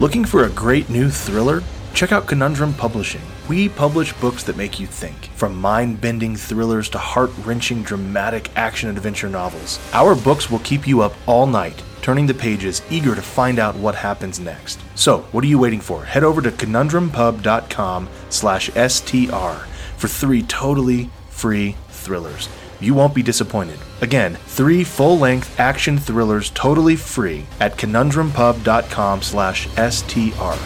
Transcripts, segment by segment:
Looking for a great new thriller? Check out Conundrum Publishing. We publish books that make you think, from mind bending thrillers to heart wrenching dramatic action adventure novels. Our books will keep you up all night, turning the pages, eager to find out what happens next. So, what are you waiting for? Head over to conundrumpub.com slash STR for three totally free thrillers. You won't be disappointed. Again, three full-length action thrillers totally free at conundrumpub.com slash STR.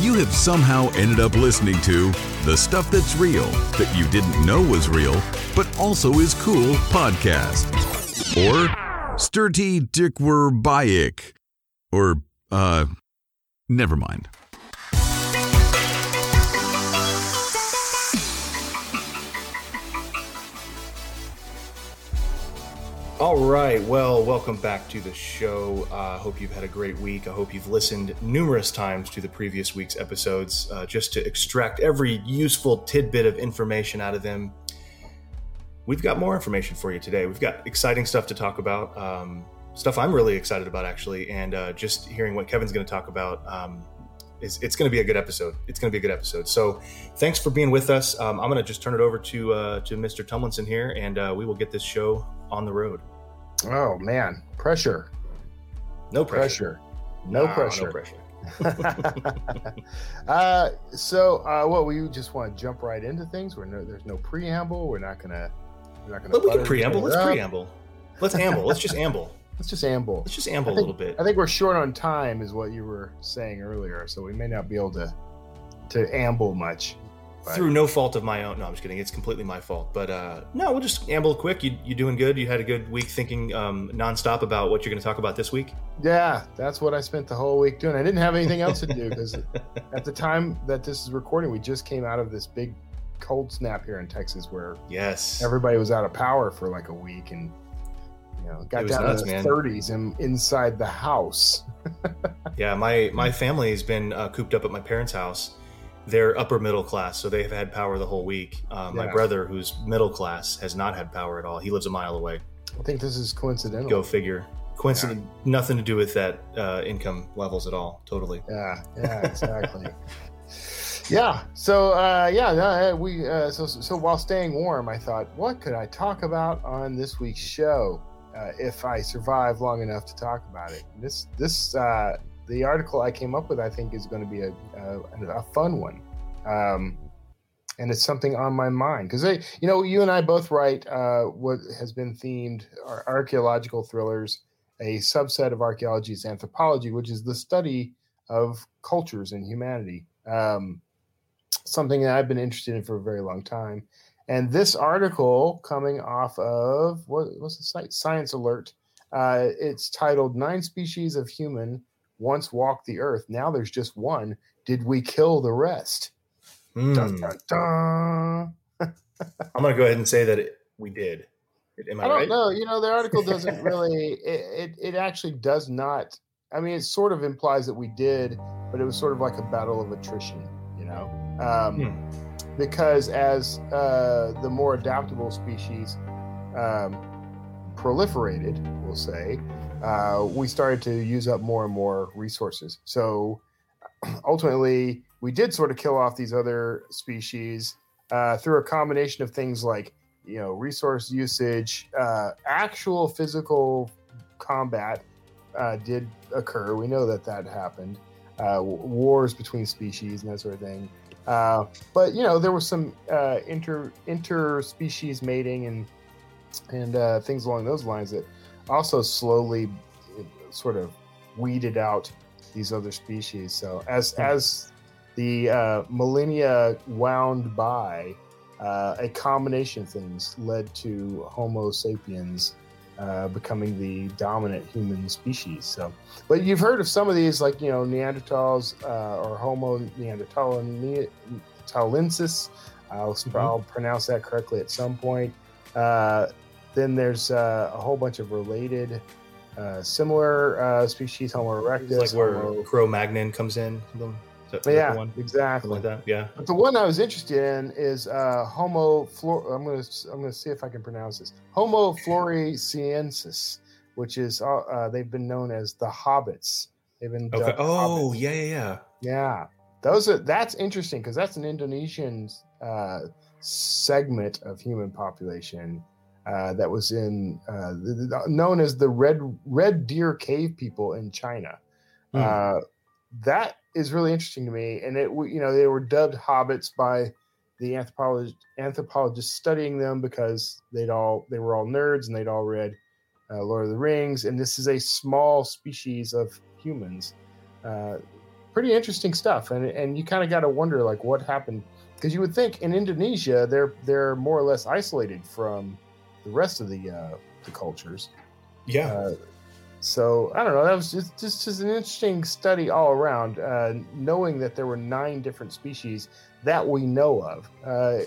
You have somehow ended up listening to The Stuff That's Real That You Didn't Know Was Real, but also is cool podcast. Or Sturty Dickwur Bayik. Or, uh, never mind. All right. Well, welcome back to the show. I uh, hope you've had a great week. I hope you've listened numerous times to the previous week's episodes uh, just to extract every useful tidbit of information out of them. We've got more information for you today. We've got exciting stuff to talk about, um, stuff I'm really excited about, actually. And uh, just hearing what Kevin's going to talk about um, is it's going to be a good episode. It's going to be a good episode. So thanks for being with us. Um, I'm going to just turn it over to uh, to Mr. Tumlinson here, and uh, we will get this show on the road. Oh man, pressure. No pressure. Pressure. No Wow, pressure. No pressure. uh, so, uh, what we just want to jump right into things. We're no, there's no preamble. We're not gonna. We're not gonna. But we can preamble. Let's preamble. Let's amble. Let's just amble. Let's just amble. Let's just amble I a think- little bit. I think we're short on time, is what you were saying earlier. So we may not be able to to amble much. but- Through no fault of my own. No, I'm just kidding. It's completely my fault. But uh, no, we'll just amble quick. You you doing good? You had a good week thinking um, nonstop about what you're going to talk about this week. Yeah, that's what I spent the whole week doing. I didn't have anything else to do because at the time that this is recording, we just came out of this big cold snap here in Texas where Yes. everybody was out of power for like a week and you know got down nuts, to the man. 30s and inside the house. Yeah, my my family has been uh, cooped up at my parents' house. They're upper middle class, so they've had power the whole week. Uh, My Yeah. brother, who's middle class, has not had power at all. He lives a mile away. I think this is coincidental. Go figure. Coincident. Nothing to do with that uh, income levels at all. Totally. Yeah, yeah, exactly. yeah. So uh, yeah, we uh, so so while staying warm, I thought, what could I talk about on this week's show uh, if I survive long enough to talk about it? This this uh, the article I came up with, I think, is going to be a a, a fun one. Um, and it's something on my mind because you know you and I both write uh, what has been themed are archaeological thrillers. A subset of archaeology is anthropology, which is the study of cultures and humanity. Um, something that I've been interested in for a very long time. And this article coming off of what what's the site? Science Alert. Uh, it's titled Nine Species of Human Once Walked the Earth. Now there's just one. Did we kill the rest? Hmm. Dun, dun, dun. I'm going to go ahead and say that it, we did. Am I, I don't right? know. You know, the article doesn't really. It, it it actually does not. I mean, it sort of implies that we did, but it was sort of like a battle of attrition. You know, um, Hmm. because as uh, the more adaptable species um, proliferated, we'll say, uh, we started to use up more and more resources. So ultimately, we did sort of kill off these other species uh, through a combination of things like you know resource usage, uh, actual physical combat uh, did occur. We know that that happened. Uh, wars between species and that sort of thing. Uh, but you know there was some uh, inter interspecies mating and and uh, things along those lines that also slowly sort of weeded out these other species. So as Hmm. as the uh, millennia wound by, uh, a combination of things led to Homo sapiens uh, becoming the dominant human species. So, but you've heard of some of these, like you know Neanderthals uh, or Homo neanderthalensis. I'll, Mhm. I'll pronounce that correctly at some point. Uh, then there's uh, a whole bunch of related, uh, similar uh, species, Homo It's erectus, like where Homo Cro Magnon comes in. Yeah, one? exactly. Like. Yeah. But the one I was interested in is uh, Homo. Flor- I'm gonna I'm gonna see if I can pronounce this. Homo floresiensis, which is uh, uh, they've been known as the hobbits. They've been Okay. Oh, hobbits. yeah, yeah, yeah. yeah. Those are that's interesting because that's an Indonesian uh, segment of human population uh, that was in uh, the, the- known as the red red deer cave people in China. Hmm. Uh, that is really interesting to me, and it you know they were dubbed hobbits by the anthropologist anthropologists studying them because they'd all they were all nerds and they'd all read uh, Lord of the Rings, and this is a small species of humans. Uh, pretty interesting stuff, and and you kind of got to wonder like what happened because you would think in Indonesia they're they're more or less isolated from the rest of the uh, the cultures. Yeah. So I don't know. That was just just, just an interesting study all around. Uh, knowing that there were nine different species that we know of, uh,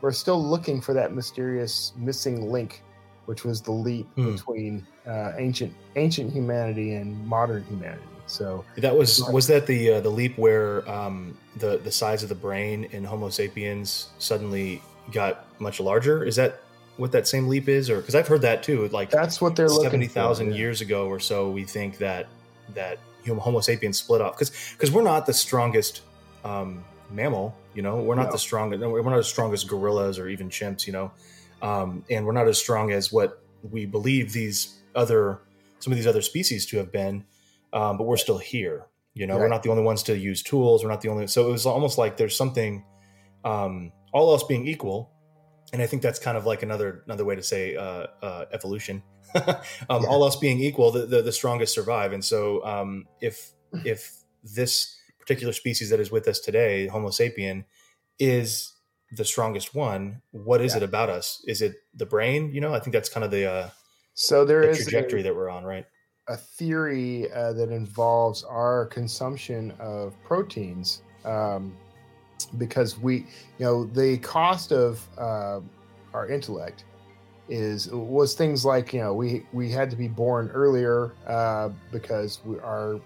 we're still looking for that mysterious missing link, which was the leap Hmm. between uh, ancient ancient humanity and modern humanity. So That was was that the uh, the leap where um, the the size of the brain in Homo sapiens suddenly got much larger? Is that what that same leap is, or because I've heard that too? Like that's what they're looking. seventy thousand yeah. years ago or so, we think that that Homo sapiens split off because because we're not the strongest um, mammal. You know, we're not No. the strongest. We're not as strong as gorillas or even chimps. You know, um, and we're not as strong as what we believe these other some of these other species to have been. Um, but we're still here. You know, we're not the only ones to use tools. We're not the only. So it was almost like there's something, um, all else being equal, and I think that's kind of like another another way to say uh, uh, evolution. um, Yeah. All else being equal, the, the, the strongest survive. And so, um, if if this particular species that is with us today, Homo sapien, is the strongest one, what is Yeah. it about us? Is it the brain? You know, I think that's kind of the, uh, So there the is a- trajectory that we're on, right? a theory uh, that involves our consumption of proteins um, because we you know the cost of uh, our intellect is was things like you know we we had to be born earlier uh, because we are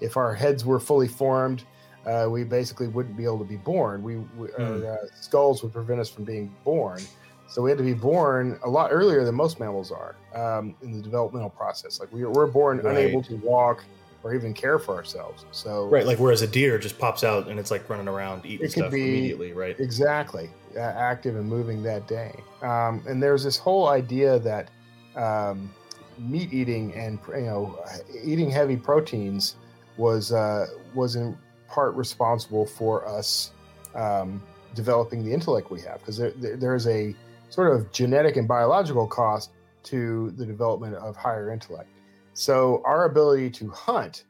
if our heads were fully formed uh, we basically wouldn't be able to be born we, we Hmm. our uh, skulls would prevent us from being born so we had to be born a lot earlier than most mammals are um, in the developmental process. Like we, we're born Right. unable to walk or even care for ourselves. So Right. Like whereas a deer just pops out and it's like running around eating stuff be- immediately, right? exactly uh, active and moving that day. Um, and there's this whole idea that um, meat eating and you know eating heavy proteins was uh, was in part responsible for us um, developing the intellect we have because there, there, there is a sort of genetic and biological cost to the development of higher intellect. So our ability to hunt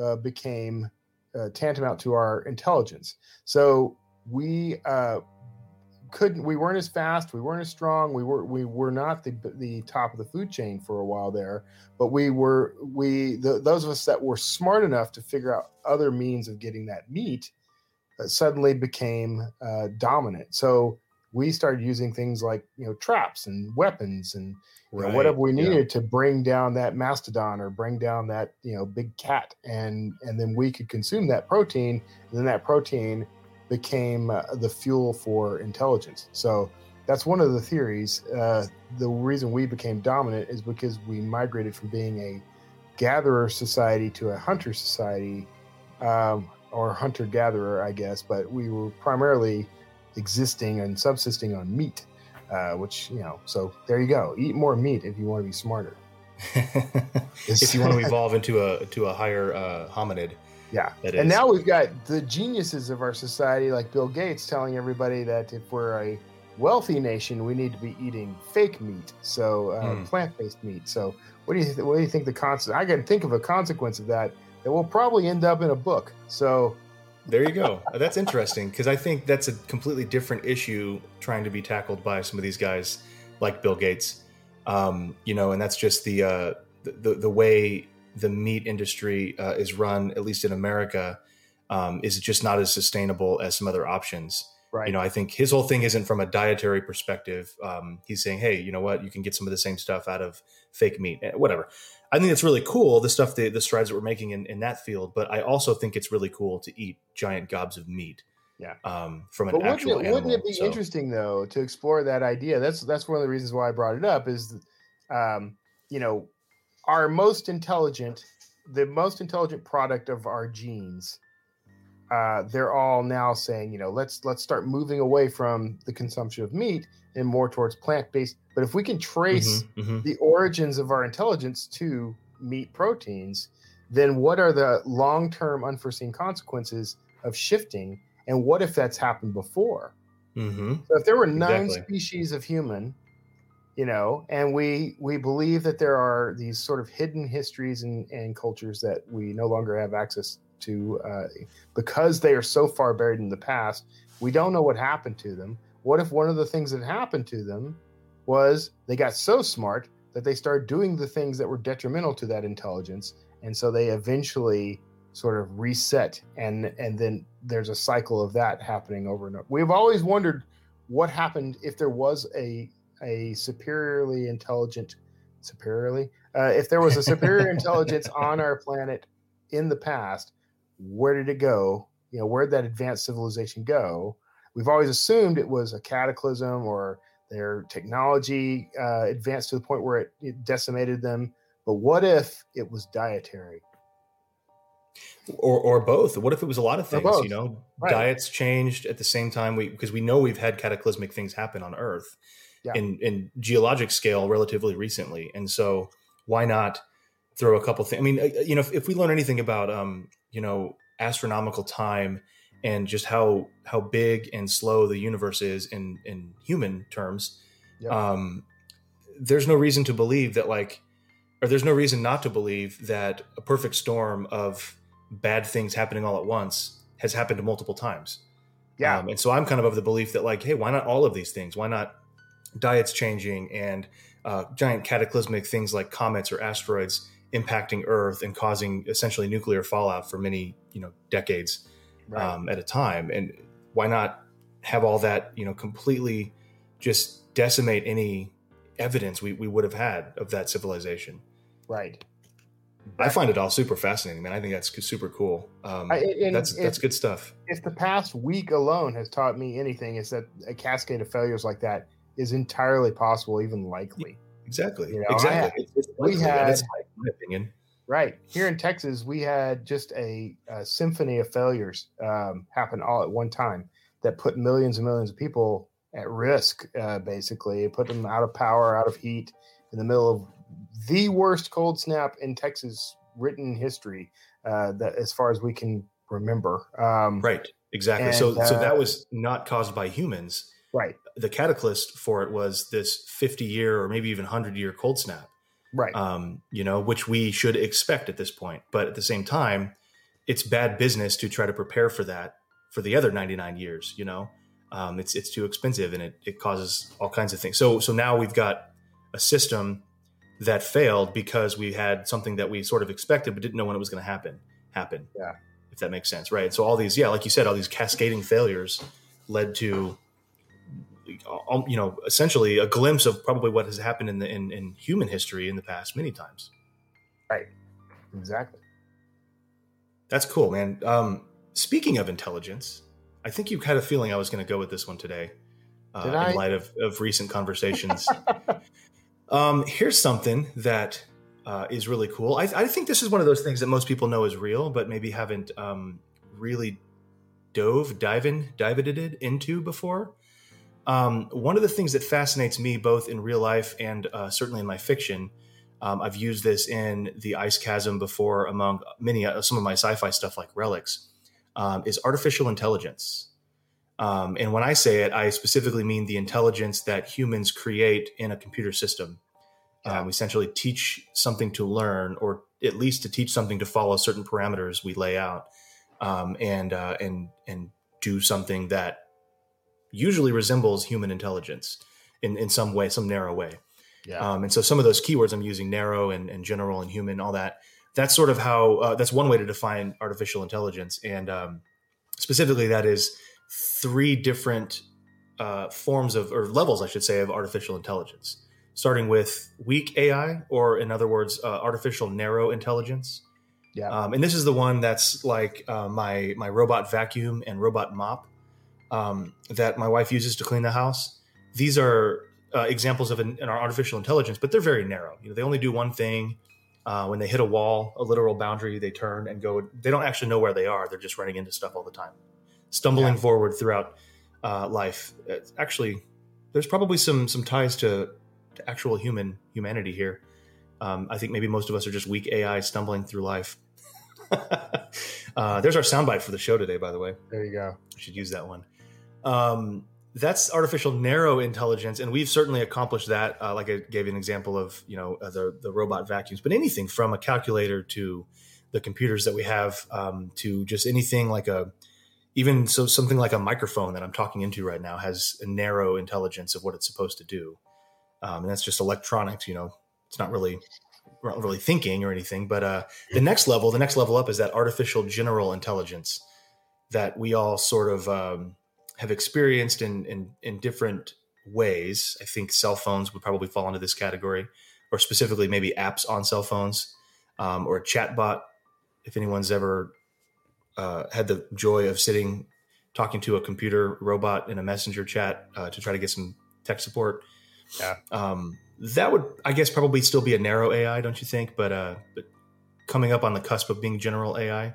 uh, became uh, tantamount to our intelligence. So we uh, couldn't, we weren't as fast, we weren't as strong, we were we were not the the top of the food chain for a while there, but we were we the, those of us that were smart enough to figure out other means of getting that meat uh, suddenly became uh, dominant. So we started using things like you know traps and weapons and you know, whatever we yeah. needed to bring down that mastodon or bring down that you know big cat. And and then we could consume that protein and then that protein became uh, the fuel for intelligence. So that's one of the theories. Uh, the reason we became dominant is because we migrated from being a gatherer society to a hunter society um, or hunter gatherer i guess but we were primarily existing and subsisting on meat uh, which you know so there you go. Eat more meat if you want to be smarter. If you want to evolve into a to a higher uh, hominid, yeah. and now we've got the geniuses of our society like bill gates telling everybody that if we're a wealthy nation we need to be eating fake meat so uh, Hmm. plant-based meat. So what do you th- what do you think the consequence i can think of a consequence of that that will probably end up in a book. So There you go. That's interesting because I think that's a completely different issue trying to be tackled by some of these guys like Bill Gates. Um, you know, and that's just the uh, the, the the way the meat industry uh, is run, at least in America, um, is just not as sustainable as some other options. Right. You know, I think his whole thing isn't from a dietary perspective. Um, he's saying, hey, you know what? You can get some of the same stuff out of fake meat, eh, whatever. I think it's really cool, the stuff, the, the strides that we're making in, in that field. But I also think it's really cool to eat giant gobs of meat. Yeah. Um, from an But wouldn't actual it, animal. wouldn't it be So- interesting though to explore that idea? That's that's one of the reasons why I brought it up. Is um, you know our most intelligent, the most intelligent product of our genes. Uh, they're all now saying, you know, let's let's start moving away from the consumption of meat and more towards plant based. But if we can trace Mhm, mhm. the origins of our intelligence to meat proteins, then what are the long term unforeseen consequences of shifting? And what if that's happened before? Mhm. So if there were nine Exactly. species of human, you know, and we we believe that there are these sort of hidden histories and, and cultures that we no longer have access to uh, because they are so far buried in the past, we don't know what happened to them. What if one of the things that happened to them was they got so smart that they started doing the things that were detrimental to that intelligence, and so they eventually sort of reset, and and then there's a cycle of that happening over and over. We've always wondered what happened if there was a a superiorly intelligent superiorly uh, if there was a superior intelligence on our planet in the past where did it go you know where did that advanced civilization go we've always assumed it was a cataclysm or their technology uh, advanced to the point where it, it decimated them but what if it was dietary or or both. What if it was a lot of things? You know, Right. diets changed at the same time. We because we know we've had cataclysmic things happen on Earth Yeah. in in geologic scale relatively recently, and so why not throw a couple things? I mean, uh, you know, if, if we learn anything about um, you know astronomical time and just how how big and slow the universe is in in human terms, Yep. um, there's no reason to believe that like or there's no reason not to believe that a perfect storm of bad things happening all at once has happened multiple times. yeah Um, and so I'm kind of of the belief that like, hey, why not all of these things? Why not diets changing and uh, giant cataclysmic things like comets or asteroids impacting Earth and causing essentially nuclear fallout for many you know decades right um, at a time? And why not have all that you know completely just decimate any evidence we, we would have had of that civilization? right I find it all super fascinating, man. I think that's super cool. Um, and that's that's good stuff. if the past week alone has taught me anything, is that a cascade of failures like that is entirely possible, even likely. Exactly. You know, exactly. had- It's- it's we likely, had- That's my opinion. Right here in Texas, we had just a, a symphony of failures um, happen all at one time that put millions and millions of people at risk. Uh, basically, it put them out of power, out of heat, in the middle of the worst cold snap in Texas written history. Uh, that, as far as we can remember, um, Right. Exactly. And, so so uh, that was not caused by humans. right, The catalyst for it was this 50 year or maybe even 100 year cold snap. Right, Um, you know, which we should expect at this point. But at the same time, it's bad business to try to prepare for that for the other 99 years, you know. Um, it's it's too expensive and it, it causes all kinds of things. So so now we've got a system that failed because we had something that we sort of expected but didn't know when it was going to happen happen. Yeah. If that makes sense, right? So all these, yeah, like you said, all these cascading failures led to, um, you know, essentially a glimpse of probably what has happened in the in, in human history in the past many times. Right. Exactly. That's cool, man. Um, speaking of intelligence, I think you had a feeling I was going to go with this one today, uh, in light of, of recent conversations. um, here's something that uh, is really cool. I, I think this is one of those things that most people know is real, but maybe haven't um, really dove, diving, dived into before. Um, one of the things that fascinates me, both in real life and uh, certainly in my fiction, um, I've used this in the Ice Chasm before, among many uh, some of my sci-fi stuff like Relics, um, is artificial intelligence. Um, and when I say it, I specifically mean the intelligence that humans create in a computer system. Yeah. Um, essentially, teach something to learn, or at least to teach something to follow certain parameters we lay out, um, and uh, and and do something that usually resembles human intelligence in in some way, some narrow way. Yeah, Um, and so some of those keywords I'm using, narrow and, and general and human, all that. That's sort of how uh, that's one way to define artificial intelligence, and um, specifically that is three different uh, forms of or levels, I should say, of artificial intelligence, starting with weak AI, or in other words, uh, artificial narrow intelligence. Yeah. Um, and this is the one that's like uh, my my robot vacuum and robot mop um, that my wife uses to clean the house. These are uh, examples of an, an artificial intelligence, but they're very narrow. You know, they only do one thing. Uh, when they hit a wall, a literal boundary, they turn and go. They don't actually know where they are. They're just running into stuff all the time, stumbling Yeah. forward throughout uh, life. It's actually, there's probably some some ties to, to actual human humanity here. Um, I think maybe most of us are just weak AI stumbling through life. uh, there's our soundbite for the show today, by the way. There you go. I should use that one. Um, that's artificial narrow intelligence, and we've certainly accomplished that. Uh, like I gave you an example of, you know, uh, the the robot vacuums, but anything from a calculator to the computers that we have um, to just anything like a even so something like a microphone that I'm talking into right now has a narrow intelligence of what it's supposed to do, um, and that's just electronics. You know, it's not really not really thinking or anything. But uh, the next level, the next level up is that artificial general intelligence that we all sort of um, have experienced in, in in different ways. I think cell phones would probably fall into this category, or specifically maybe apps on cell phones, um, or a chatbot. If anyone's ever uh, had the joy of sitting talking to a computer robot in a messenger chat uh, to try to get some tech support, Yeah. um, that would I guess probably still be a narrow AI, don't you think? But uh, but coming up on the cusp of being general AI.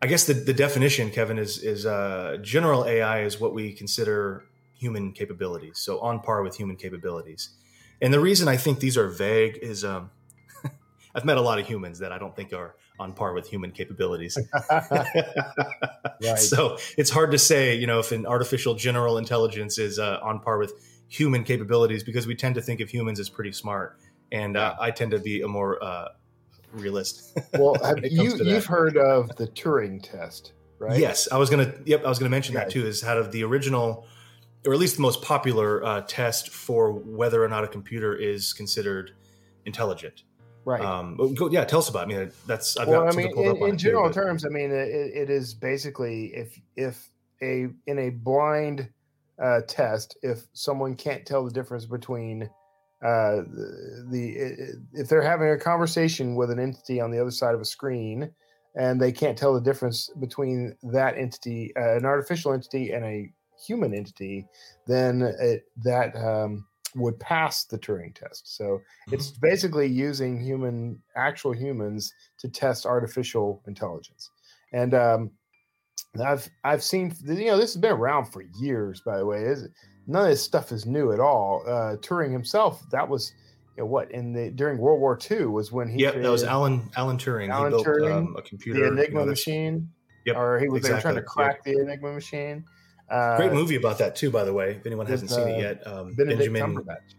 I guess the, the definition, Kevin, is is uh, general AI is what we consider human capabilities, so on par with human capabilities. And the reason I think these are vague is um, I've met a lot of humans that I don't think are on par with human capabilities. Right. So it's hard to say, you know, if an artificial general intelligence is uh, on par with human capabilities because we tend to think of humans as pretty smart, and uh, I tend to be a more uh, realist. Well, have when it comes you you've heard of the Turing test, right? Yes, I was gonna. Yep, I was gonna mention that too. Is out of the original, or at least the most popular uh, test for whether or not a computer is considered intelligent. Right. Um, go, yeah, tell us about. It. I mean, that's I've well, got I mean, pulled up in, on in too, general but- terms, I mean, it, it is basically if if a in a blind uh, test, if someone can't tell the difference between uh, the, if they're having a conversation with an entity on the other side of a screen, and they can't tell the difference between that entity, uh, an artificial entity, and a human entity, then it, that um, would pass the Turing test. So it's basically using human, actual humans, to test artificial intelligence. And um, I've I've seen you know this has been around for years. By the way, is none of this stuff is new at all. Uh, Turing himself, that was you know, what in the during World War II was when he Yep, that was created Alan Alan Turing. Alan he built Turing, um, a computer. the you know, Enigma machine. Yep, or he was were trying to exactly, crack the Enigma machine. Uh, Great movie about that too, by the way. If anyone hasn't seen it uh, yet, um, Benjamin Cumberbatch.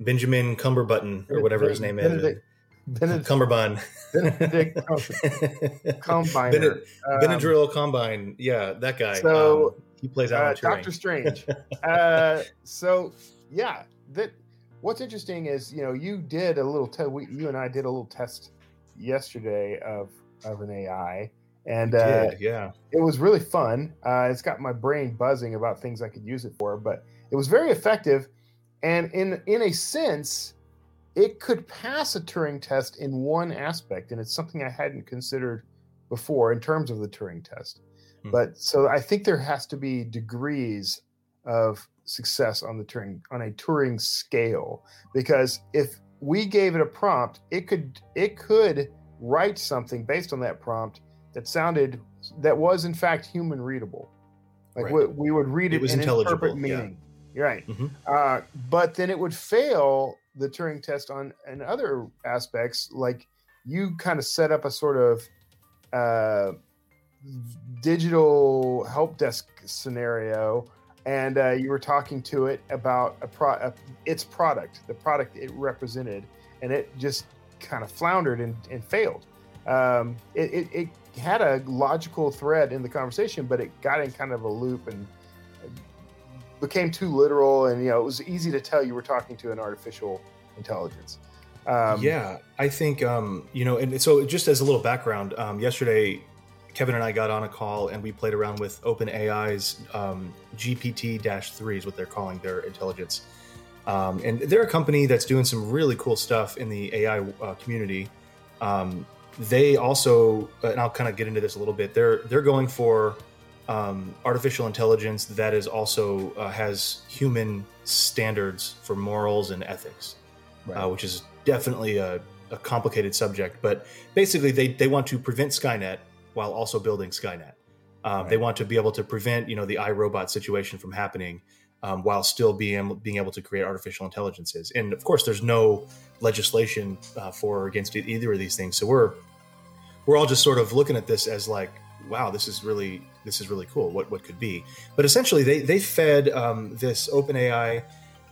Benjamin Cumberbutton or whatever his name Benedict, is. Benedict, Cumberbun. Benedict Combiner. Bened- Um, Benadryl Combine. Yeah, that guy. So, Um, he plays uh, Alan Turing. Doctor Strange. uh, so yeah, that what's interesting is you know you did a little test. You and I did a little test yesterday of of an AI, and uh, Did, yeah. it was really fun. Uh, it's got my brain buzzing about things I could use it for, but it was very effective. And in in a sense, it could pass a Turing test in one aspect, and it's something I hadn't considered before in terms of the Turing test. Hmm. But so I think there has to be degrees of success on the Turing on a Turing scale because if we gave it a prompt, it could it could write something based on that prompt that sounded that was in fact human readable. Like Right. we, we would read It it, was and interpret intelligible, yeah. meaning. You're right. Mhm. Uh, but then it would fail the Turing test on and other aspects, like you kind of set up a sort of uh, digital help desk scenario, and uh, you were talking to it about a pro a, its product, the product it represented, and it just kind of floundered and, and failed. Um, it, it, it had a logical thread in the conversation, but it got in kind of a loop and became too literal. And you know, it was easy to tell you were talking to an artificial intelligence. Um, yeah, I think um, you know, and so just as a little background, um, yesterday Kevin and I got on a call and we played around with OpenAI's um, GPT-3 is what they're calling their intelligence. Um, and they're a company that's doing some really cool stuff in the AI uh, community. Um, they also, and I'll kind of get into this a little bit. They're they're going for um, artificial intelligence that is also uh, has human standards for morals and ethics, right. uh, which is definitely a, a, complicated subject. But basically, they they want to prevent Skynet while also building Skynet. Um, right. They want to be able to prevent you know the iRobot situation from happening um, while still being being able to create artificial intelligences. And of course, there's no legislation uh, for or against either of these things. So we're we're all just sort of looking at this as like, wow, this is really this is really cool. What what could be? But essentially, they they fed um, this OpenAI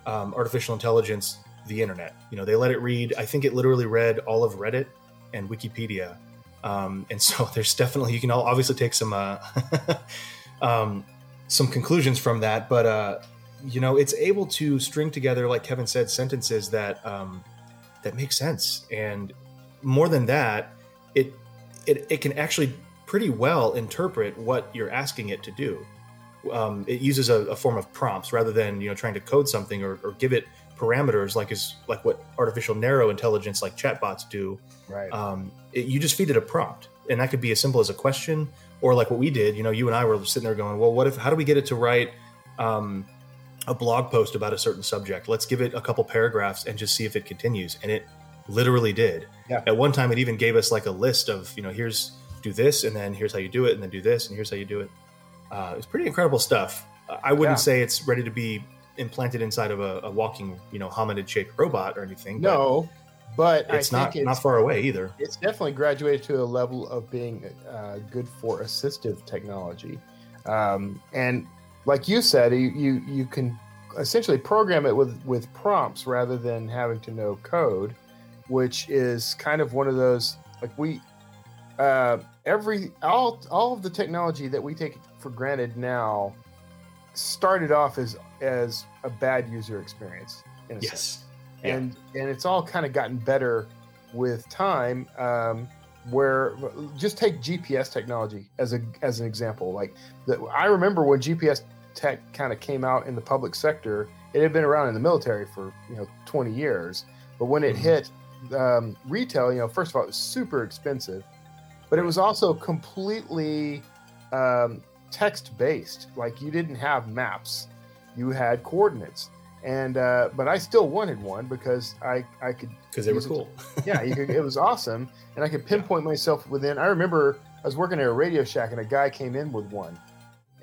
um, artificial intelligence the internet. You know, they let it read. I think it literally read all of Reddit and Wikipedia. Um, and so there's definitely you can obviously take some uh, um, some conclusions from that, but uh, you know, it's able to string together, like Kevin said, sentences that um, that make sense. And more than that, it it, it can actually pretty well interpret what you're asking it to do. Um, it uses a, a, form of prompts rather than you know trying to code something or, or, give it parameters like is like what artificial narrow intelligence like chatbots do. Right. Um, it, you just feed it a prompt, and that could be as simple as a question or like what we did. You know, you and I were sitting there going, "Well, what if? How do we get it to write?" Um, a blog post about a certain subject. Let's give it a couple paragraphs and just see if it continues. And it literally did. Yeah. At one time, it even gave us like a list of, you know, here's do this, and then here's how you do it, and then do this, and here's how you do it. Uh, it's pretty incredible stuff. I wouldn't yeah. say it's ready to be implanted inside of a, a walking, you know, hominid shaped robot or anything. No, but, but it's not it's, not far away either. It's definitely graduated to a level of being uh, good for assistive technology. Um, and like you said, you, you you can essentially program it with with prompts rather than having to know code, which is kind of one of those like we uh, every all all of the technology that we take for granted now started off as as a bad user experience. yes, sense. and and it's all kind of gotten better with time. Um, where just take GPS technology as a as an example. Like the, I remember when GPS tech kind of came out in the public sector, it had been around in the military for you know 20 years. But when it mm-hmm. hit um, retail, you know, first of all, it was super expensive, but it was also completely um, text based. Like you didn't have maps, you had coordinates. And uh, but I still wanted one because I I could because they were cool. yeah, could, it was awesome, and I could pinpoint yeah. myself within. I remember I was working at a Radio Shack, and a guy came in with one,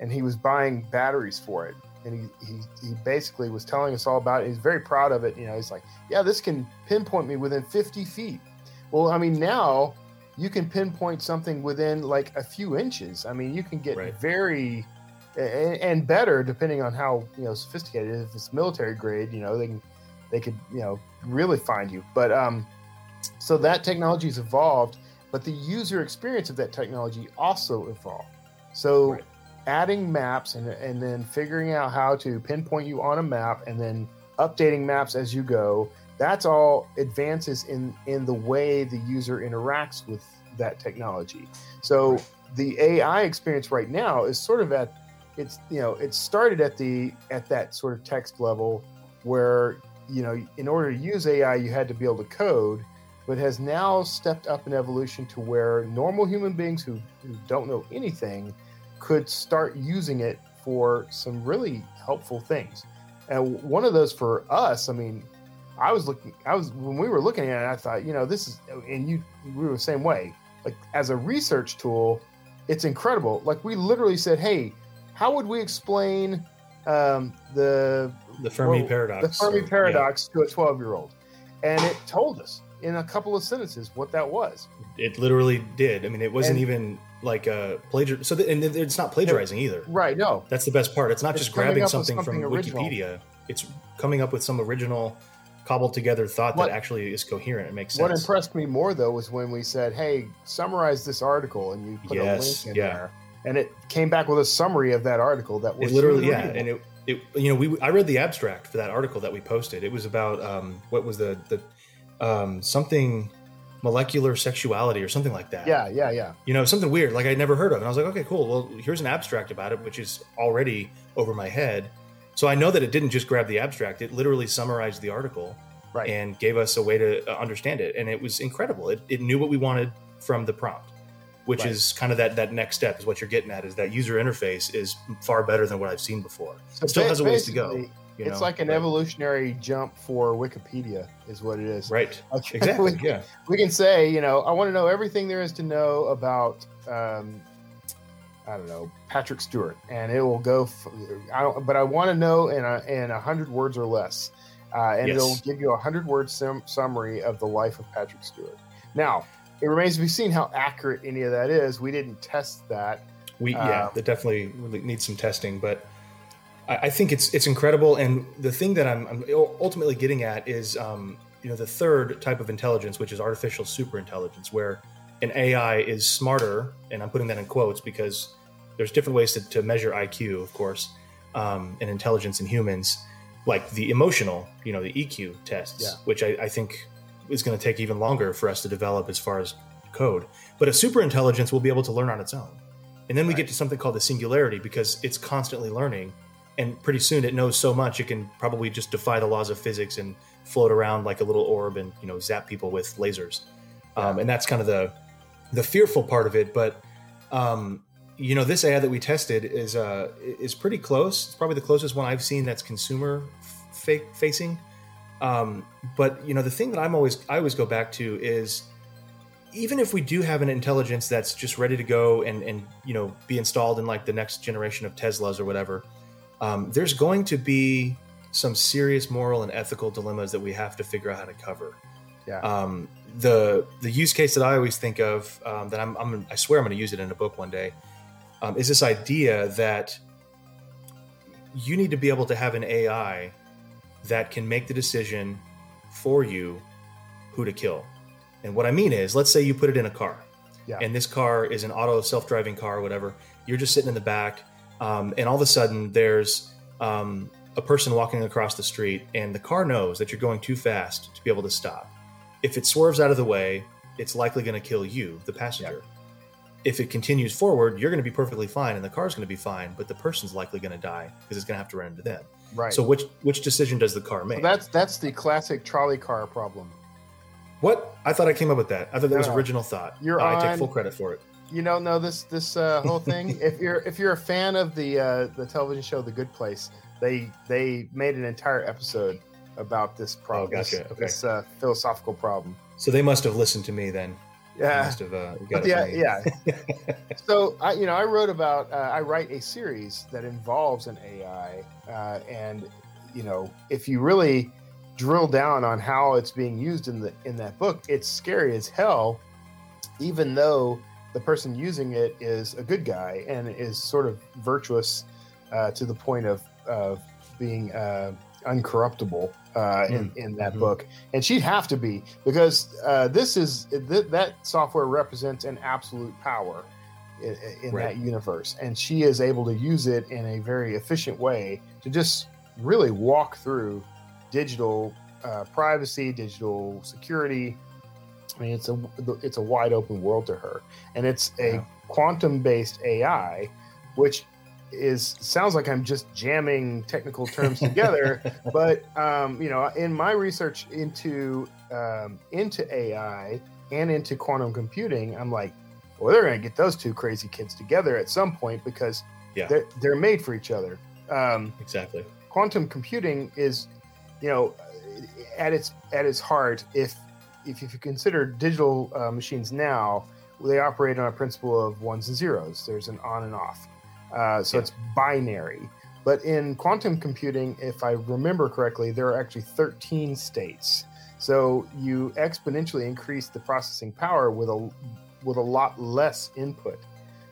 and he was buying batteries for it. And he, he, he basically was telling us all about it. He's very proud of it. You know, he's like, yeah, this can pinpoint me within 50 feet. Well, I mean, now you can pinpoint something within like a few inches. I mean, you can get right. very and, and, better depending on how you know sophisticated. If it's military grade, you know, they can they could you know really find you. But um, so that technology's evolved, but the user experience of that technology also evolved. So right adding maps and, and then figuring out how to pinpoint you on a map and then updating maps as you go that's all advances in in the way the user interacts with that technology so the ai experience right now is sort of at it's you know it started at the at that sort of text level where you know in order to use ai you had to be able to code but has now stepped up in evolution to where normal human beings who, who don't know anything could start using it for some really helpful things. And one of those for us, I mean, I was looking, I was, when we were looking at it, I thought, you know, this is, and you, we were the same way. Like as a research tool, it's incredible. Like we literally said, hey, how would we explain um, the the Fermi well, paradox? The Fermi paradox yeah. to a 12 year old. And it told us in a couple of sentences what that was. It literally did. I mean, it wasn't and, even like a plagiar. So the, and it's not plagiarizing either. Right. No. That's the best part. It's not it's just grabbing something, something, from original. Wikipedia. It's coming up with some original cobbled together thought what, that actually is coherent. It makes sense. What impressed me more though was when we said, "Hey, summarize this article," and you put yes, a link in yeah. there, and it came back with a summary of that article that was it literally yeah, and it. It, you know, we I read the abstract for that article that we posted. It was about um, what was the the um, something molecular sexuality or something like that. Yeah, yeah, yeah. You know, something weird like I'd never heard of. And I was like, okay, cool. Well, here's an abstract about it, which is already over my head. So I know that it didn't just grab the abstract; it literally summarized the article Right. and gave us a way to uh, understand it, and it was incredible. It, it knew what we wanted from the prompt, which Right. is kind of that that next step is what you're getting at. Is that user interface is far better than what I've seen before. So Still has a ways to go. basically, You it's know? like an But- evolutionary jump for Wikipedia, is what it is. Right. Okay. Exactly. we, Yeah. we can say, you know, I want to know everything there is to know about, um, I don't know, Patrick Stewart, and it will go. F- I don't, but I want to know in a in a hundred words or less, uh, and Yes. it'll give you a hundred word sum- summary of the life of Patrick Stewart. Now, it remains to be seen how accurate any of that is. We didn't test that. We yeah, Um, that definitely needs some testing, but I, I think it's it's incredible. And the thing that I'm, I'm ultimately getting at is, um, you know, the third type of intelligence, which is artificial superintelligence, where an AI is smarter, and I'm putting that in quotes because there's different ways to, to measure IQ, of course, um, and intelligence in humans, like the emotional, you know, the EQ tests, Yeah. which I, I think is going to take even longer for us to develop as far as code. But a superintelligence will be able to learn on its own. And then we get to something called the singularity because it's constantly learning. And pretty soon it knows so much it can probably just defy the laws of physics and float around like a little orb and you know zap people with lasers. Um, and that's kind of the the fearful part of it. But um, you know, this ad that we tested is uh, is pretty close. It's probably the closest one I've seen that's consumer fa- facing. Um, but you know, the thing that I'm always I always go back to is even if we do have an intelligence that's just ready to go and and you know be installed in like the next generation of Teslas or whatever, um, there's going to be some serious moral and ethical dilemmas that we have to figure out how to cover. Yeah. Um, the the use case that I always think of um, that I'm, I'm I swear I'm going to use it in a book one day um, is this idea that you need to be able to have an AI that can make the decision for you who to kill. And what I mean is, let's say you put it in a car, Yeah. and this car is an auto self-driving car or whatever. You're just sitting in the back, um, and all of a sudden there's um, a person walking across the street, and the car knows that you're going too fast to be able to stop. If it swerves out of the way, it's likely going to kill you, the passenger. If it continues forward, you're going to be perfectly fine, and the car's going to be fine, but the person's likely going to die because it's going to have to run into them. Right. So which which decision does the car make? That's that's the classic trolley car problem. what I thought I came up with that. I thought that was original thought. You're I take full credit for it. You don't know this this uh, whole thing. if you're if you're a fan of the uh, the television show The Good Place, they they made an entire episode about this problem. Oh, gotcha. This, Okay. this uh, philosophical problem. So they must have listened to me then. Yeah. must have uh, got it yeah, yeah. so I, you know, I wrote about. Uh, I write a series that involves an AI, uh, and you know, if you really drill down on how it's being used in the in that book, it's scary as hell. Even though the person using it is a good guy and is sort of virtuous uh, to the point of of being uh, uncorruptible uh, in in that Mhm. book, and she'd have to be because uh, this is th- that software represents an absolute power in, in Right. that universe, and she is able to use it in a very efficient way to just really walk through digital uh, privacy, digital security. I mean, it's a it's a wide open world to her, and it's a Yeah. quantum based AI, which is sounds like I'm just jamming technical terms together, but um, you know, in my research into um, into AI and into quantum computing, I'm like, well, they're going to get those two crazy kids together at some point because Yeah. they're, they're made for each other. Um, exactly. quantum computing is, you know, at its at its heart, if if, if you consider digital uh, machines now, they operate on a principle of ones and zeros. There's an on and off, uh, so Yeah. it's binary. But in quantum computing, if I remember correctly, there are actually 13 states. So you exponentially increase the processing power with a with a lot less input.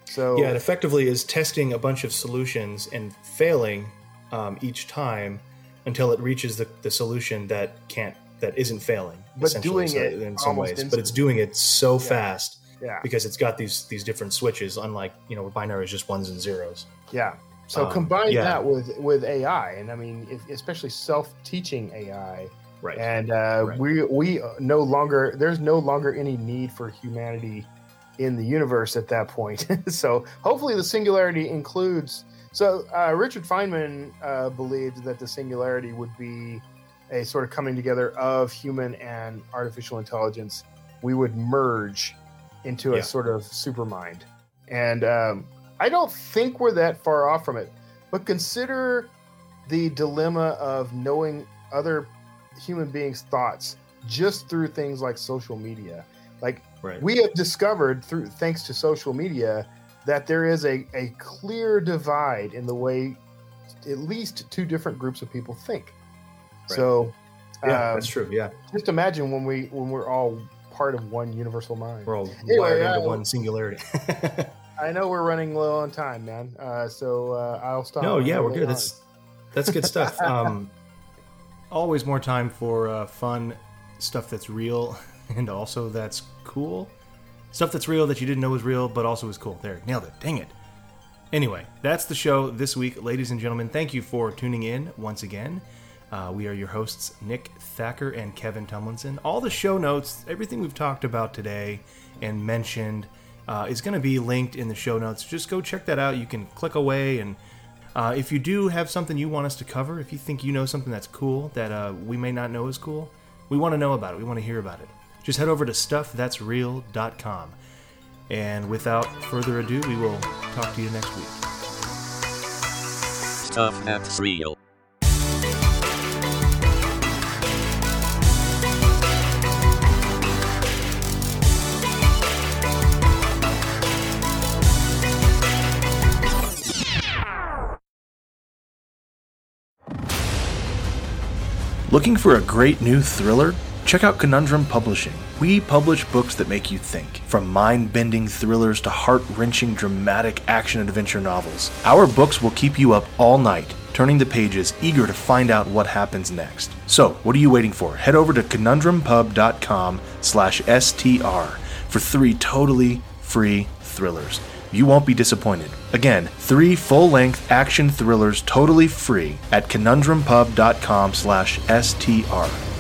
So Yeah, it effectively is testing a bunch of solutions and failing um, each time until it reaches the, the solution that can't that isn't failing. But doing so- it in some ways, but it's doing it so Yeah. fast yeah, because it's got these these different switches. Unlike you know, binary is just ones and zeros. Yeah. So Um, combine yeah. that with with AI, and I mean, if, especially self-teaching AI, Right. And uh, Right. we we no longer there's no longer any need for humanity in the universe at that point. so hopefully the singularity includes. So uh, Richard Feynman uh, believed that the singularity would be a sort of coming together of human and artificial intelligence. We would merge into Yeah. a sort of supermind, and um, I don't think we're that far off from it. But consider the dilemma of knowing other human beings' thoughts just through things like social media. Like right. we have discovered through thanks to social media that there is a, a clear divide in the way at least two different groups of people think. Right. So yeah, um, that's true. Yeah, just imagine when we when we're all part of one universal mind. we're all Anyway, wired into one singularity. I know we're running low on time, man. Uh, so uh, I'll stop. no, yeah, we're good. on. That's that's good stuff. Um, always more time for uh, fun stuff that's real and also that's cool. Stuff that's real that you didn't know was real, but also is cool. There, nailed it. Dang it. Anyway, that's the show this week, ladies and gentlemen. Thank you for tuning in once again. Uh, we are your hosts, Nick Thacker and Kevin Tumlinson. All the show notes, everything we've talked about today and mentioned, uh, is going to be linked in the show notes. Just go check that out. You can click away, and uh, if you do have something you want us to cover, if you think you know something that's cool that uh, we may not know is cool, we want to know about it. We want to hear about it. Just head over to stuffthat'sreal.com. And without further ado, we will talk to you next week. Stuff that's real. Looking for a great new thriller? Check out Conundrum Publishing. We publish books that make you think, from mind bending thrillers to heart wrenching dramatic action adventure novels. Our books will keep you up all night, turning the pages, eager to find out what happens next. So, what are you waiting for? Head over to conundrumpub.com slash STR for three totally free thrillers. You won't be disappointed. Again, three full-length action thrillers totally free at conundrumpub.com slash STR.